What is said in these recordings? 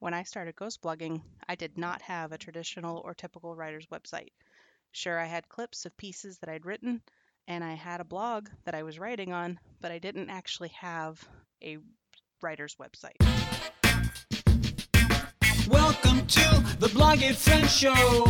When I started ghost blogging, I did not have a traditional or typical writer's website. Sure, I had clips of pieces that I'd written, and I had a blog that I was writing on, but I didn't actually have a writer's website. Welcome to the Bloggy Friends Show.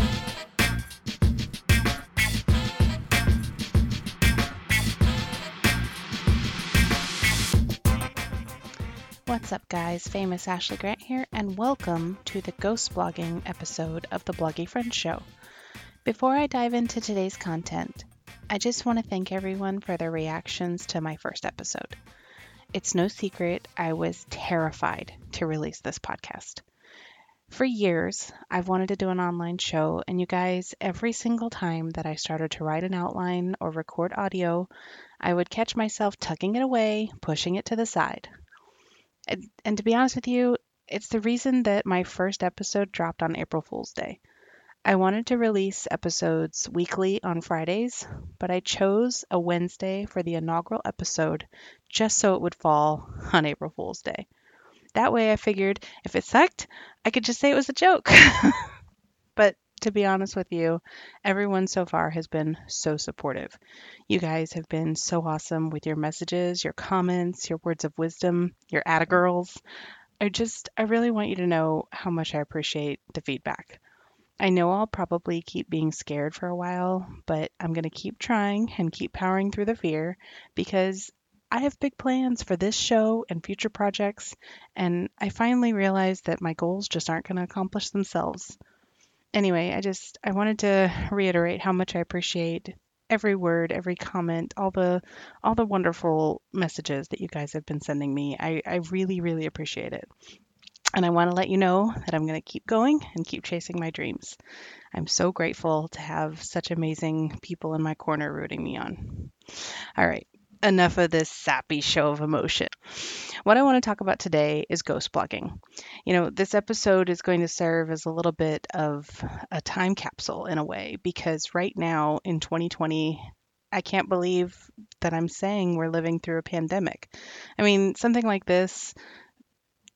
What's up, guys? Famous Ashley Grant here, and welcome to the ghost blogging episode of the Bloggy Friends Show. Before I dive into today's content, I just want to thank everyone for their reactions to my first episode. It's no secret I was terrified to release this podcast. For years, I've wanted to do an online show, and you guys, every single time that I started to write an outline or record audio, I would catch myself tucking it away, pushing it to the side. And, and to be honest with you, it's the reason that my first episode dropped on April Fool's Day. I wanted to release episodes weekly on Fridays, but I chose a Wednesday for the inaugural episode just so it would fall on April Fool's Day. That way I figured if it sucked, I could just say it was a joke. to be honest with you, everyone so far has been so supportive. You guys have been so awesome with your messages, your comments, your words of wisdom, your atta girls. I just, I really want you to know how much I appreciate the feedback. I know I'll probably keep being scared for a while, but I'm going to keep trying and keep powering through the fear because I have big plans for this show and future projects, and I finally realized that my goals just aren't going to accomplish themselves anyway, I just I wanted to reiterate how much I appreciate every word, every comment, all the all the wonderful messages that you guys have been sending me. I, I really, really appreciate it. And I want to let you know that I'm going to keep going and keep chasing my dreams. I'm so grateful to have such amazing people in my corner rooting me on. All right, enough of this sappy show of emotion. What I want to talk about today is ghost blogging. You know, this episode is going to serve as a little bit of a time capsule in a way because right now in 2020, I can't believe that I'm saying we're living through a pandemic. I mean, something like this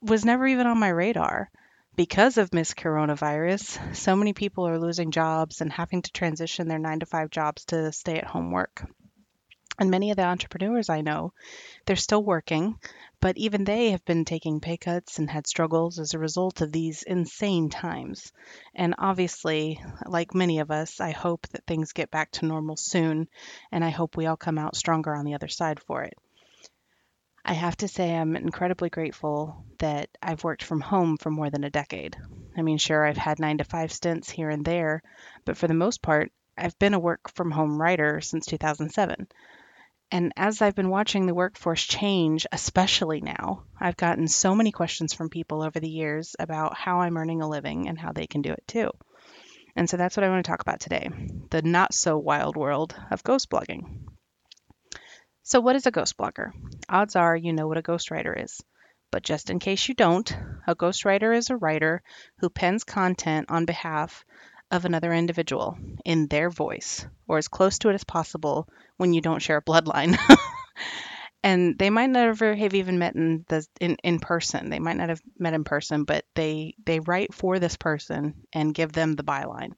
was never even on my radar. Because of Miss Coronavirus, so many people are losing jobs and having to transition their nine to five jobs to stay at home work. And many of the entrepreneurs I know, they're still working, but even they have been taking pay cuts and had struggles as a result of these insane times. And obviously, like many of us, I hope that things get back to normal soon, and I hope we all come out stronger on the other side for it. I have to say, I'm incredibly grateful that I've worked from home for more than a decade. I mean, sure, I've had nine to five stints here and there, but for the most part, I've been a work from home writer since 2007. And as I've been watching the workforce change, especially now, I've gotten so many questions from people over the years about how I'm earning a living and how they can do it too. And so that's what I want to talk about today the not so wild world of ghost blogging. So, what is a ghost blogger? Odds are you know what a ghostwriter is. But just in case you don't, a ghostwriter is a writer who pens content on behalf of another individual in their voice or as close to it as possible when you don't share a bloodline. and they might never have even met in the in, in person. They might not have met in person, but they they write for this person and give them the byline.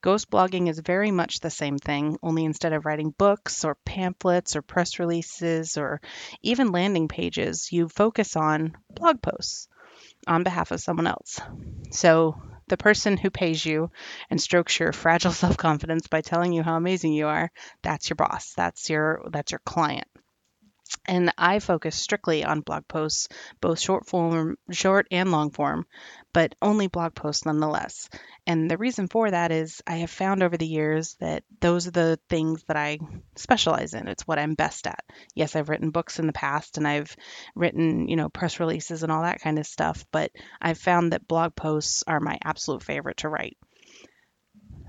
Ghost blogging is very much the same thing, only instead of writing books or pamphlets or press releases or even landing pages, you focus on blog posts on behalf of someone else. So the person who pays you and strokes your fragile self-confidence by telling you how amazing you are, that's your boss. That's your that's your client. And I focus strictly on blog posts, both short form, short and long form, but only blog posts nonetheless. And the reason for that is I have found over the years that those are the things that I specialize in. It's what I'm best at. Yes, I've written books in the past and I've written, you know, press releases and all that kind of stuff, but I've found that blog posts are my absolute favorite to write.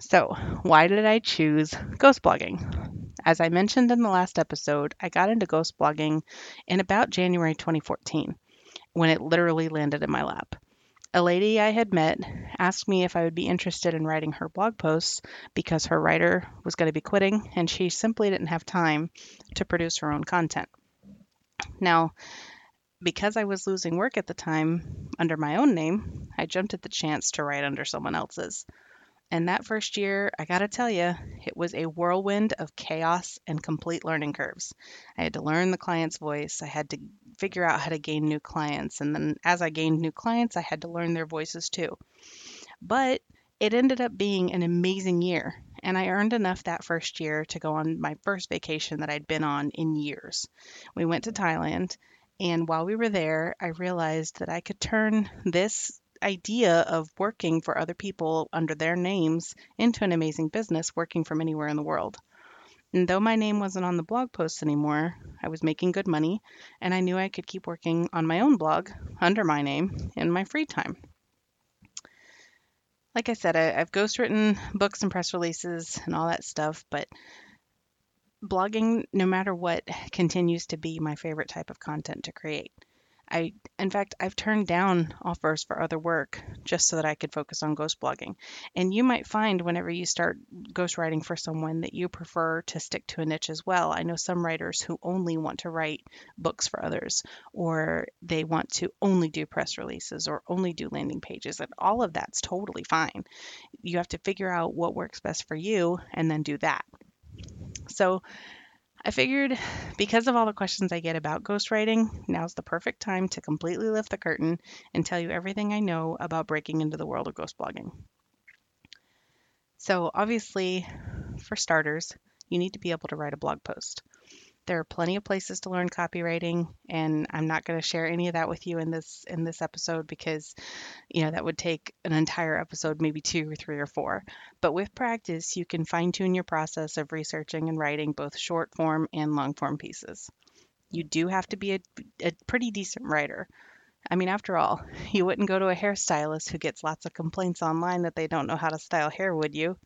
So, why did I choose ghost blogging? As I mentioned in the last episode, I got into ghost blogging in about January 2014 when it literally landed in my lap. A lady I had met asked me if I would be interested in writing her blog posts because her writer was going to be quitting and she simply didn't have time to produce her own content. Now, because I was losing work at the time under my own name, I jumped at the chance to write under someone else's. And that first year, I gotta tell you, it was a whirlwind of chaos and complete learning curves. I had to learn the client's voice, I had to figure out how to gain new clients, and then as I gained new clients, I had to learn their voices too. But it ended up being an amazing year, and I earned enough that first year to go on my first vacation that I'd been on in years. We went to Thailand, and while we were there, I realized that I could turn this idea of working for other people under their names into an amazing business working from anywhere in the world. And though my name wasn't on the blog posts anymore, I was making good money and I knew I could keep working on my own blog under my name in my free time. Like I said, I, have ghostwritten books and press releases and all that stuff, but blogging, no matter what, continues to be my favorite type of content to create. I, in fact, I've turned down offers for other work just so that I could focus on ghost blogging. And you might find whenever you start ghostwriting for someone that you prefer to stick to a niche as well. I know some writers who only want to write books for others, or they want to only do press releases or only do landing pages. And all of that's totally fine. You have to figure out what works best for you and then do that. So, I figured because of all the questions I get about ghostwriting, now's the perfect time to completely lift the curtain and tell you everything I know about breaking into the world of ghost blogging. So, obviously, for starters, you need to be able to write a blog post. There are plenty of places to learn copywriting, and I'm not going to share any of that with you in this in this episode because, you know, that would take an entire episode, maybe two or three or four. But with practice, you can fine tune your process of researching and writing both short form and long form pieces. You do have to be a, a pretty decent writer. I mean, after all, you wouldn't go to a hairstylist who gets lots of complaints online that they don't know how to style hair, would you?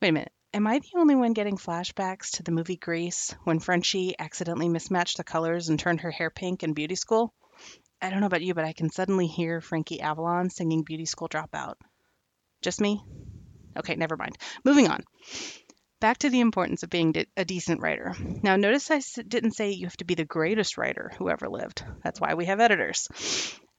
Wait a minute. Am I the only one getting flashbacks to the movie Grease when Frenchie accidentally mismatched the colors and turned her hair pink in beauty school? I don't know about you, but I can suddenly hear Frankie Avalon singing Beauty School Dropout. Just me? Okay, never mind. Moving on. Back to the importance of being a decent writer. Now, notice I didn't say you have to be the greatest writer who ever lived. That's why we have editors.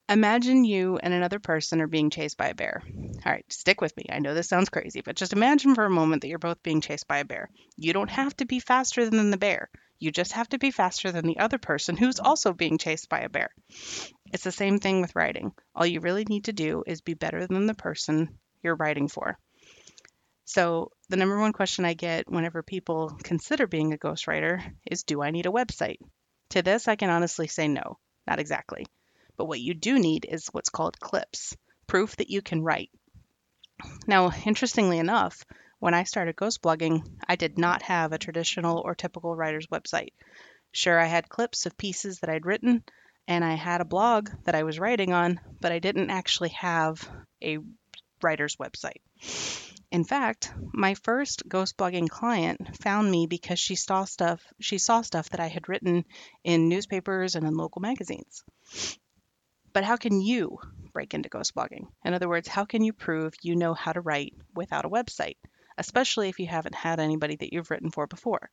Imagine you and another person are being chased by a bear. All right, stick with me. I know this sounds crazy, but just imagine for a moment that you're both being chased by a bear. You don't have to be faster than the bear. You just have to be faster than the other person who's also being chased by a bear. It's the same thing with writing. All you really need to do is be better than the person you're writing for. So, the number one question I get whenever people consider being a ghostwriter is Do I need a website? To this, I can honestly say no, not exactly. But what you do need is what's called clips, proof that you can write. Now, interestingly enough, when I started ghost blogging, I did not have a traditional or typical writer's website. Sure, I had clips of pieces that I'd written, and I had a blog that I was writing on, but I didn't actually have a writer's website. In fact, my first ghost blogging client found me because she saw stuff she saw stuff that I had written in newspapers and in local magazines. But how can you break into ghost blogging? In other words, how can you prove you know how to write without a website, especially if you haven't had anybody that you've written for before?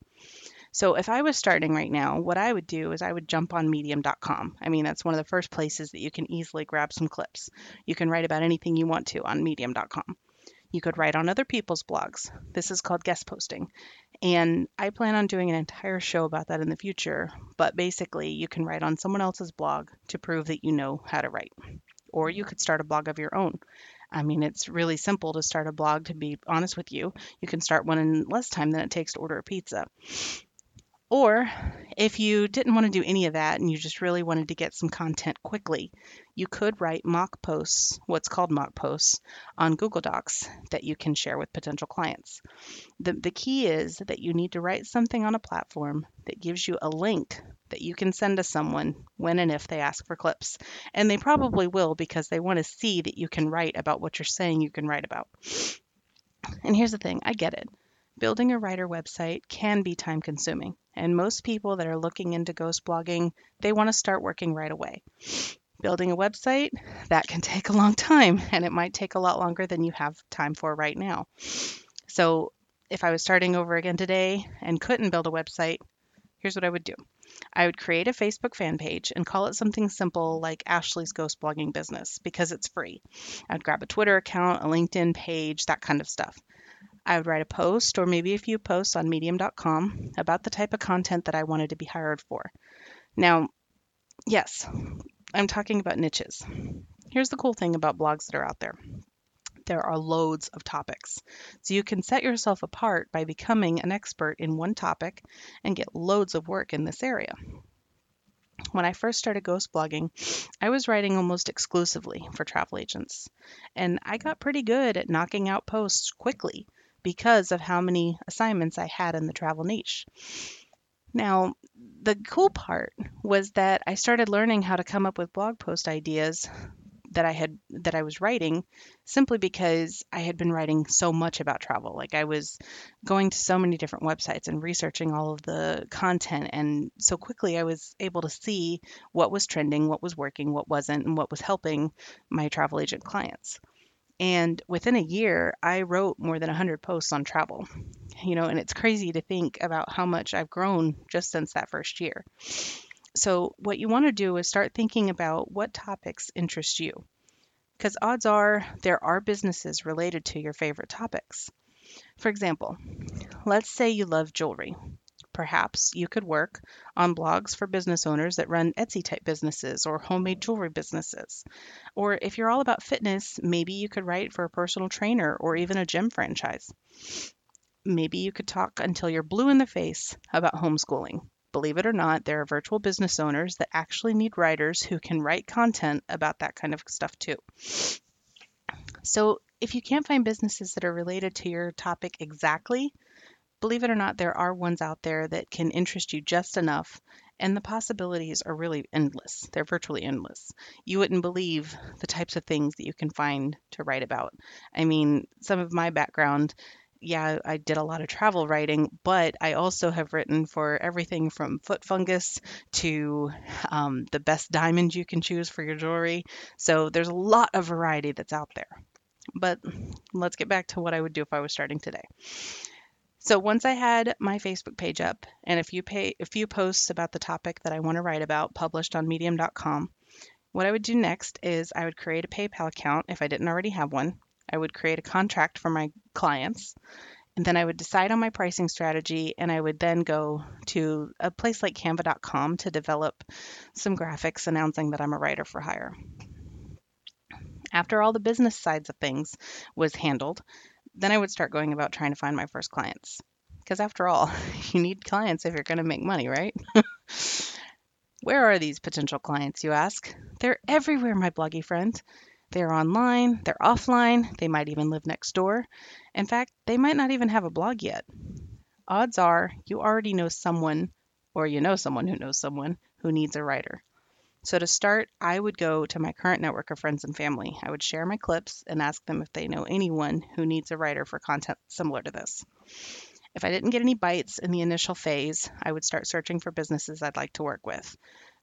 So if I was starting right now, what I would do is I would jump on medium.com. I mean, that's one of the first places that you can easily grab some clips. You can write about anything you want to on medium.com. You could write on other people's blogs. This is called guest posting. And I plan on doing an entire show about that in the future. But basically, you can write on someone else's blog to prove that you know how to write. Or you could start a blog of your own. I mean, it's really simple to start a blog, to be honest with you. You can start one in less time than it takes to order a pizza. Or if you didn't want to do any of that and you just really wanted to get some content quickly, you could write mock posts, what's called mock posts, on Google Docs that you can share with potential clients. The, the key is that you need to write something on a platform that gives you a link that you can send to someone when and if they ask for clips. And they probably will because they want to see that you can write about what you're saying you can write about. And here's the thing I get it. Building a writer website can be time consuming, and most people that are looking into ghost blogging, they want to start working right away. Building a website, that can take a long time, and it might take a lot longer than you have time for right now. So, if I was starting over again today and couldn't build a website, here's what I would do. I would create a Facebook fan page and call it something simple like Ashley's Ghost Blogging Business because it's free. I'd grab a Twitter account, a LinkedIn page, that kind of stuff. I would write a post or maybe a few posts on medium.com about the type of content that I wanted to be hired for. Now, yes, I'm talking about niches. Here's the cool thing about blogs that are out there there are loads of topics. So you can set yourself apart by becoming an expert in one topic and get loads of work in this area. When I first started ghost blogging, I was writing almost exclusively for travel agents. And I got pretty good at knocking out posts quickly because of how many assignments I had in the travel niche. Now, the cool part was that I started learning how to come up with blog post ideas that I had that I was writing simply because I had been writing so much about travel. Like I was going to so many different websites and researching all of the content and so quickly I was able to see what was trending, what was working, what wasn't, and what was helping my travel agent clients. And within a year, I wrote more than 100 posts on travel. You know, and it's crazy to think about how much I've grown just since that first year. So, what you want to do is start thinking about what topics interest you. Because odds are there are businesses related to your favorite topics. For example, let's say you love jewelry. Perhaps you could work on blogs for business owners that run Etsy type businesses or homemade jewelry businesses. Or if you're all about fitness, maybe you could write for a personal trainer or even a gym franchise. Maybe you could talk until you're blue in the face about homeschooling. Believe it or not, there are virtual business owners that actually need writers who can write content about that kind of stuff too. So, if you can't find businesses that are related to your topic exactly, believe it or not, there are ones out there that can interest you just enough, and the possibilities are really endless. They're virtually endless. You wouldn't believe the types of things that you can find to write about. I mean, some of my background yeah, I did a lot of travel writing, but I also have written for everything from foot fungus to um, the best diamonds you can choose for your jewelry. So there's a lot of variety that's out there. But let's get back to what I would do if I was starting today. So once I had my Facebook page up and a few pay, a few posts about the topic that I want to write about published on medium.com, what I would do next is I would create a PayPal account if I didn't already have one. I would create a contract for my clients, and then I would decide on my pricing strategy, and I would then go to a place like canva.com to develop some graphics announcing that I'm a writer for hire. After all the business sides of things was handled, then I would start going about trying to find my first clients. Because after all, you need clients if you're going to make money, right? Where are these potential clients, you ask? They're everywhere, my bloggy friend. They're online, they're offline, they might even live next door. In fact, they might not even have a blog yet. Odds are you already know someone, or you know someone who knows someone, who needs a writer. So to start, I would go to my current network of friends and family. I would share my clips and ask them if they know anyone who needs a writer for content similar to this. If I didn't get any bites in the initial phase, I would start searching for businesses I'd like to work with.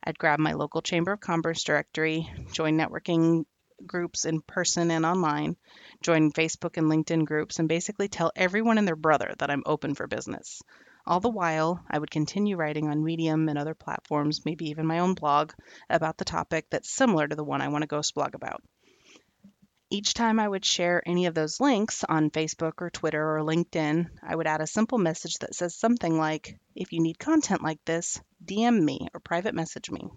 I'd grab my local Chamber of Commerce directory, join networking groups in person and online, join Facebook and LinkedIn groups, and basically tell everyone and their brother that I'm open for business. All the while, I would continue writing on Medium and other platforms, maybe even my own blog, about the topic that's similar to the one I want to ghost blog about. Each time I would share any of those links on Facebook or Twitter or LinkedIn, I would add a simple message that says something like, If you need content like this, DM me or private message me.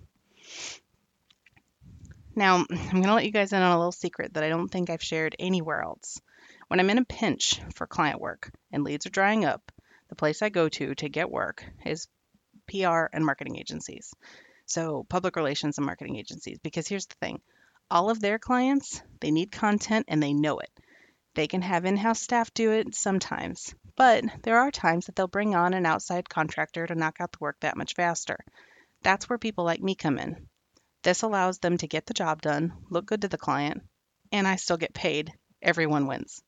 Now, I'm going to let you guys in on a little secret that I don't think I've shared anywhere else. When I'm in a pinch for client work and leads are drying up, the place I go to to get work is PR and marketing agencies. So, public relations and marketing agencies. Because here's the thing all of their clients, they need content and they know it. They can have in house staff do it sometimes, but there are times that they'll bring on an outside contractor to knock out the work that much faster. That's where people like me come in. This allows them to get the job done, look good to the client, and I still get paid. Everyone wins.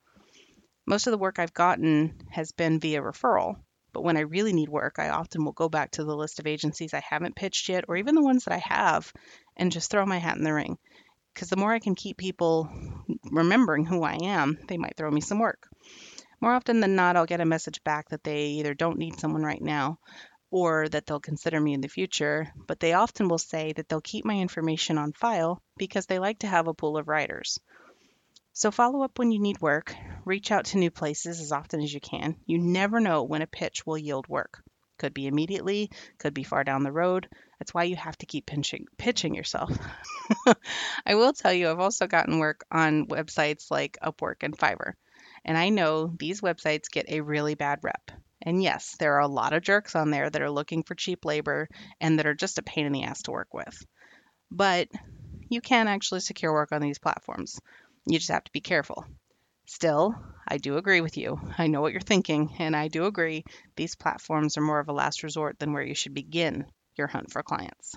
Most of the work I've gotten has been via referral, but when I really need work, I often will go back to the list of agencies I haven't pitched yet, or even the ones that I have, and just throw my hat in the ring. Because the more I can keep people remembering who I am, they might throw me some work. More often than not, I'll get a message back that they either don't need someone right now or that they'll consider me in the future, but they often will say that they'll keep my information on file because they like to have a pool of writers. So follow up when you need work, reach out to new places as often as you can. You never know when a pitch will yield work. Could be immediately, could be far down the road. That's why you have to keep pinching, pitching yourself. I will tell you, I've also gotten work on websites like Upwork and Fiverr. And I know these websites get a really bad rep. And yes, there are a lot of jerks on there that are looking for cheap labor and that are just a pain in the ass to work with. But you can actually secure work on these platforms. You just have to be careful. Still, I do agree with you. I know what you're thinking, and I do agree these platforms are more of a last resort than where you should begin your hunt for clients.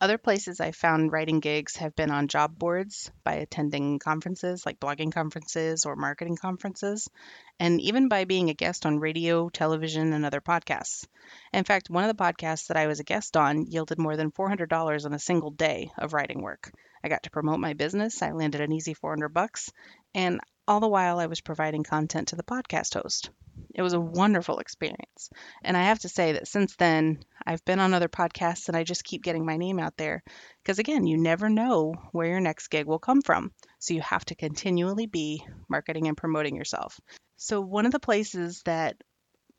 Other places I found writing gigs have been on job boards by attending conferences like blogging conferences or marketing conferences, and even by being a guest on radio, television, and other podcasts. In fact, one of the podcasts that I was a guest on yielded more than $400 in a single day of writing work. I got to promote my business, I landed an easy 400 bucks, and all the while I was providing content to the podcast host. It was a wonderful experience. And I have to say that since then, I've been on other podcasts and I just keep getting my name out there. Because again, you never know where your next gig will come from. So you have to continually be marketing and promoting yourself. So, one of the places that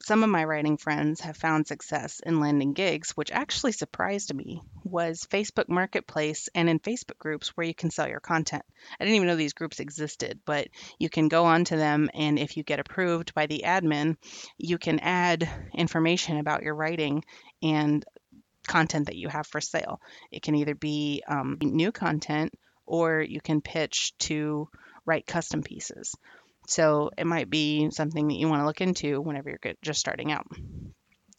some of my writing friends have found success in landing gigs, which actually surprised me, was Facebook Marketplace and in Facebook groups where you can sell your content. I didn't even know these groups existed, but you can go onto them, and if you get approved by the admin, you can add information about your writing and content that you have for sale. It can either be um, new content or you can pitch to write custom pieces. So it might be something that you want to look into whenever you're just starting out.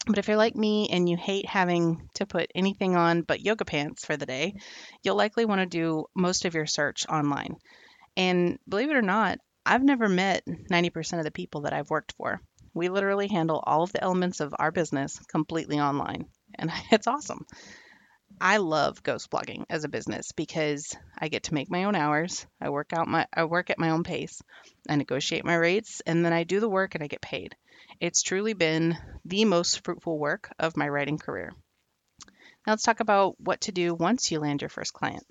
But if you're like me and you hate having to put anything on but yoga pants for the day, you'll likely want to do most of your search online. And believe it or not, I've never met 90% of the people that I've worked for. We literally handle all of the elements of our business completely online, and it's awesome. I love ghost blogging as a business because I get to make my own hours. I work out my I work at my own pace. I negotiate my rates and then I do the work and I get paid. It's truly been the most fruitful work of my writing career. Now let's talk about what to do once you land your first client.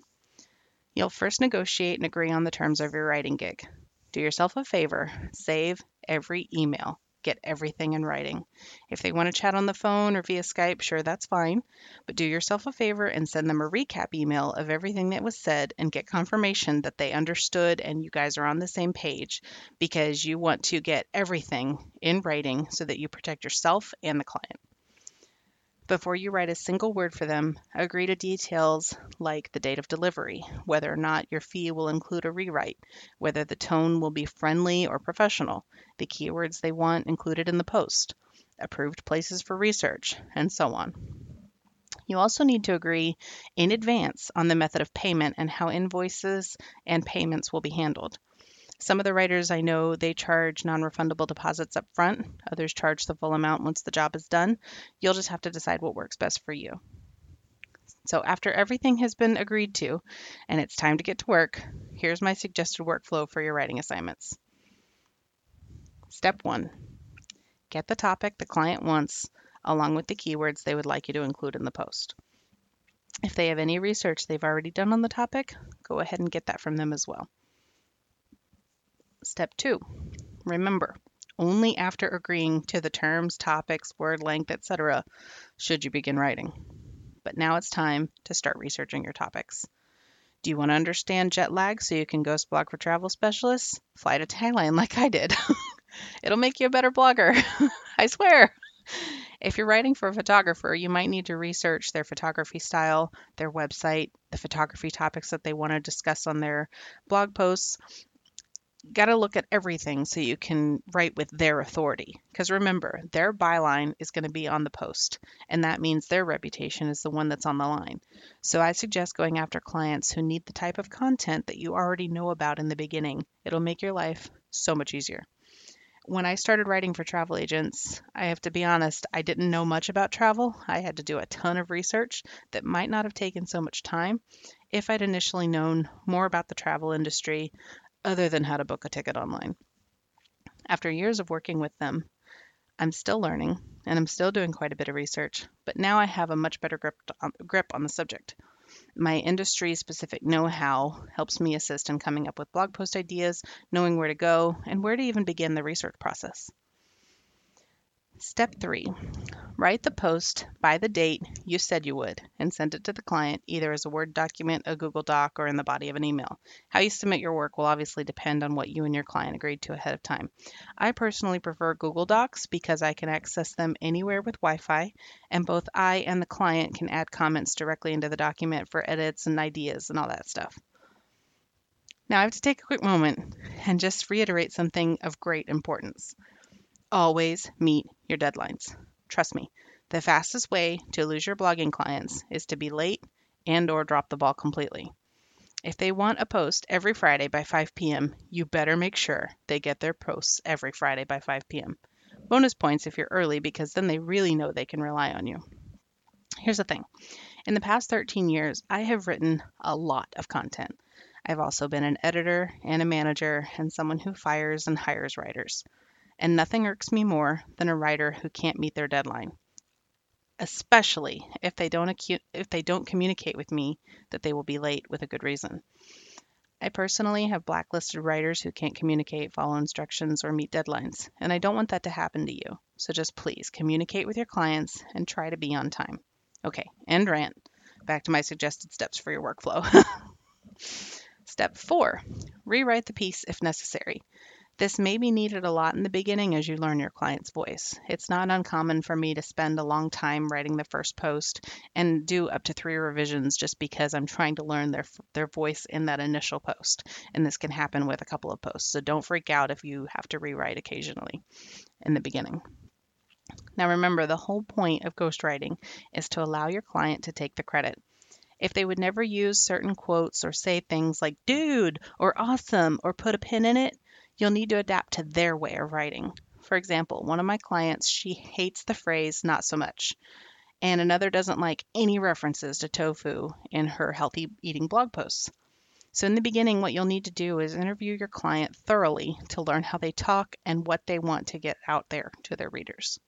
You'll first negotiate and agree on the terms of your writing gig. Do yourself a favor, save every email get everything in writing. If they want to chat on the phone or via Skype, sure, that's fine. But do yourself a favor and send them a recap email of everything that was said and get confirmation that they understood and you guys are on the same page because you want to get everything in writing so that you protect yourself and the client. Before you write a single word for them, agree to details like the date of delivery, whether or not your fee will include a rewrite, whether the tone will be friendly or professional, the keywords they want included in the post, approved places for research, and so on. You also need to agree in advance on the method of payment and how invoices and payments will be handled. Some of the writers I know they charge non-refundable deposits up front. Others charge the full amount once the job is done. You'll just have to decide what works best for you. So after everything has been agreed to and it's time to get to work, here's my suggested workflow for your writing assignments. Step 1. Get the topic the client wants along with the keywords they would like you to include in the post. If they have any research they've already done on the topic, go ahead and get that from them as well. Step two, remember, only after agreeing to the terms, topics, word length, etc., should you begin writing. But now it's time to start researching your topics. Do you want to understand jet lag so you can ghost blog for travel specialists? Fly to Thailand like I did. It'll make you a better blogger. I swear. If you're writing for a photographer, you might need to research their photography style, their website, the photography topics that they want to discuss on their blog posts, got to look at everything so you can write with their authority. Because remember, their byline is going to be on the post, and that means their reputation is the one that's on the line. So I suggest going after clients who need the type of content that you already know about in the beginning. It'll make your life so much easier. When I started writing for travel agents, I have to be honest, I didn't know much about travel. I had to do a ton of research that might not have taken so much time if I'd initially known more about the travel industry, other than how to book a ticket online. After years of working with them, I'm still learning and I'm still doing quite a bit of research, but now I have a much better grip on, um, grip on the subject. My industry specific know how helps me assist in coming up with blog post ideas, knowing where to go, and where to even begin the research process. Step three, write the post by the date you said you would and send it to the client either as a Word document, a Google Doc, or in the body of an email. How you submit your work will obviously depend on what you and your client agreed to ahead of time. I personally prefer Google Docs because I can access them anywhere with Wi Fi, and both I and the client can add comments directly into the document for edits and ideas and all that stuff. Now, I have to take a quick moment and just reiterate something of great importance. Always meet your deadlines. Trust me, the fastest way to lose your blogging clients is to be late and or drop the ball completely. If they want a post every Friday by 5 p.m., you better make sure they get their posts every Friday by 5 p.m. Bonus points if you're early because then they really know they can rely on you. Here's the thing. In the past 13 years, I have written a lot of content. I've also been an editor and a manager and someone who fires and hires writers and nothing irks me more than a writer who can't meet their deadline especially if they don't acu- if they don't communicate with me that they will be late with a good reason. I personally have blacklisted writers who can't communicate, follow instructions, or meet deadlines, and I don't want that to happen to you. So just please communicate with your clients and try to be on time. Okay, end rant. Back to my suggested steps for your workflow. Step four rewrite the piece if necessary. This may be needed a lot in the beginning as you learn your client's voice. It's not uncommon for me to spend a long time writing the first post and do up to three revisions just because I'm trying to learn their their voice in that initial post. And this can happen with a couple of posts. So don't freak out if you have to rewrite occasionally in the beginning. Now remember, the whole point of ghostwriting is to allow your client to take the credit. If they would never use certain quotes or say things like dude or awesome or put a pin in it, you'll need to adapt to their way of writing. For example, one of my clients, she hates the phrase not so much, and another doesn't like any references to tofu in her healthy eating blog posts. So, in the beginning, what you'll need to do is interview your client thoroughly to learn how they talk and what they want to get out there to their readers.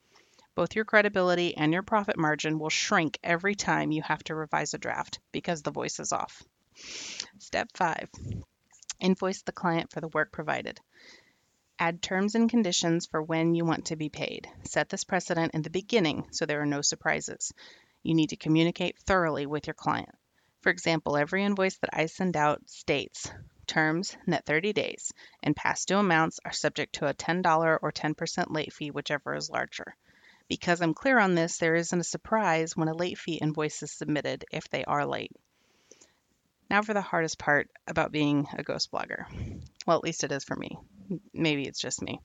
Both your credibility and your profit margin will shrink every time you have to revise a draft because the voice is off. Step five invoice the client for the work provided. Add terms and conditions for when you want to be paid. Set this precedent in the beginning so there are no surprises. You need to communicate thoroughly with your client. For example, every invoice that I send out states terms net 30 days, and past due amounts are subject to a $10 or 10% late fee, whichever is larger. Because I'm clear on this, there isn't a surprise when a late fee invoice is submitted if they are late. Now for the hardest part about being a ghost blogger. Well, at least it is for me. Maybe it's just me.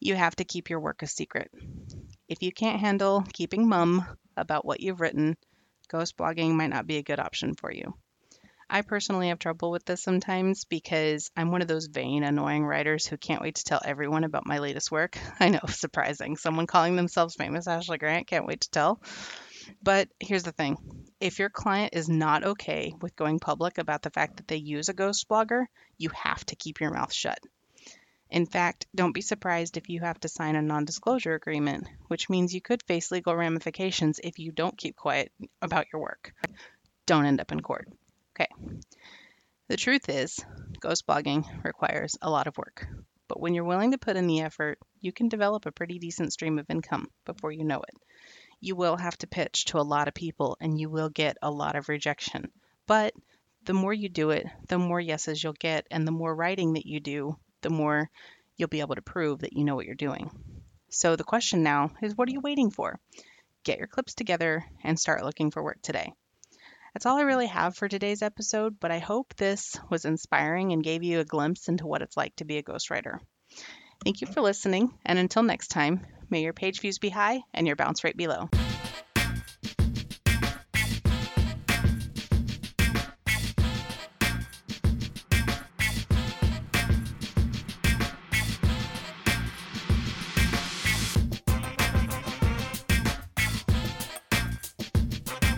You have to keep your work a secret. If you can't handle keeping mum about what you've written, ghost blogging might not be a good option for you. I personally have trouble with this sometimes because I'm one of those vain, annoying writers who can't wait to tell everyone about my latest work. I know, surprising. Someone calling themselves famous Ashley Grant can't wait to tell. But here's the thing if your client is not okay with going public about the fact that they use a ghost blogger, you have to keep your mouth shut. In fact, don't be surprised if you have to sign a non disclosure agreement, which means you could face legal ramifications if you don't keep quiet about your work. Don't end up in court. Okay. The truth is, ghost blogging requires a lot of work. But when you're willing to put in the effort, you can develop a pretty decent stream of income before you know it you will have to pitch to a lot of people and you will get a lot of rejection. But the more you do it, the more yeses you'll get. And the more writing that you do, the more you'll be able to prove that you know what you're doing. So the question now is what are you waiting for? Get your clips together and start looking for work today. That's all I really have for today's episode, but I hope this was inspiring and gave you a glimpse into what it's like to be a ghostwriter. Thank you for listening, and until next time, May your page views be high and your bounce rate be low.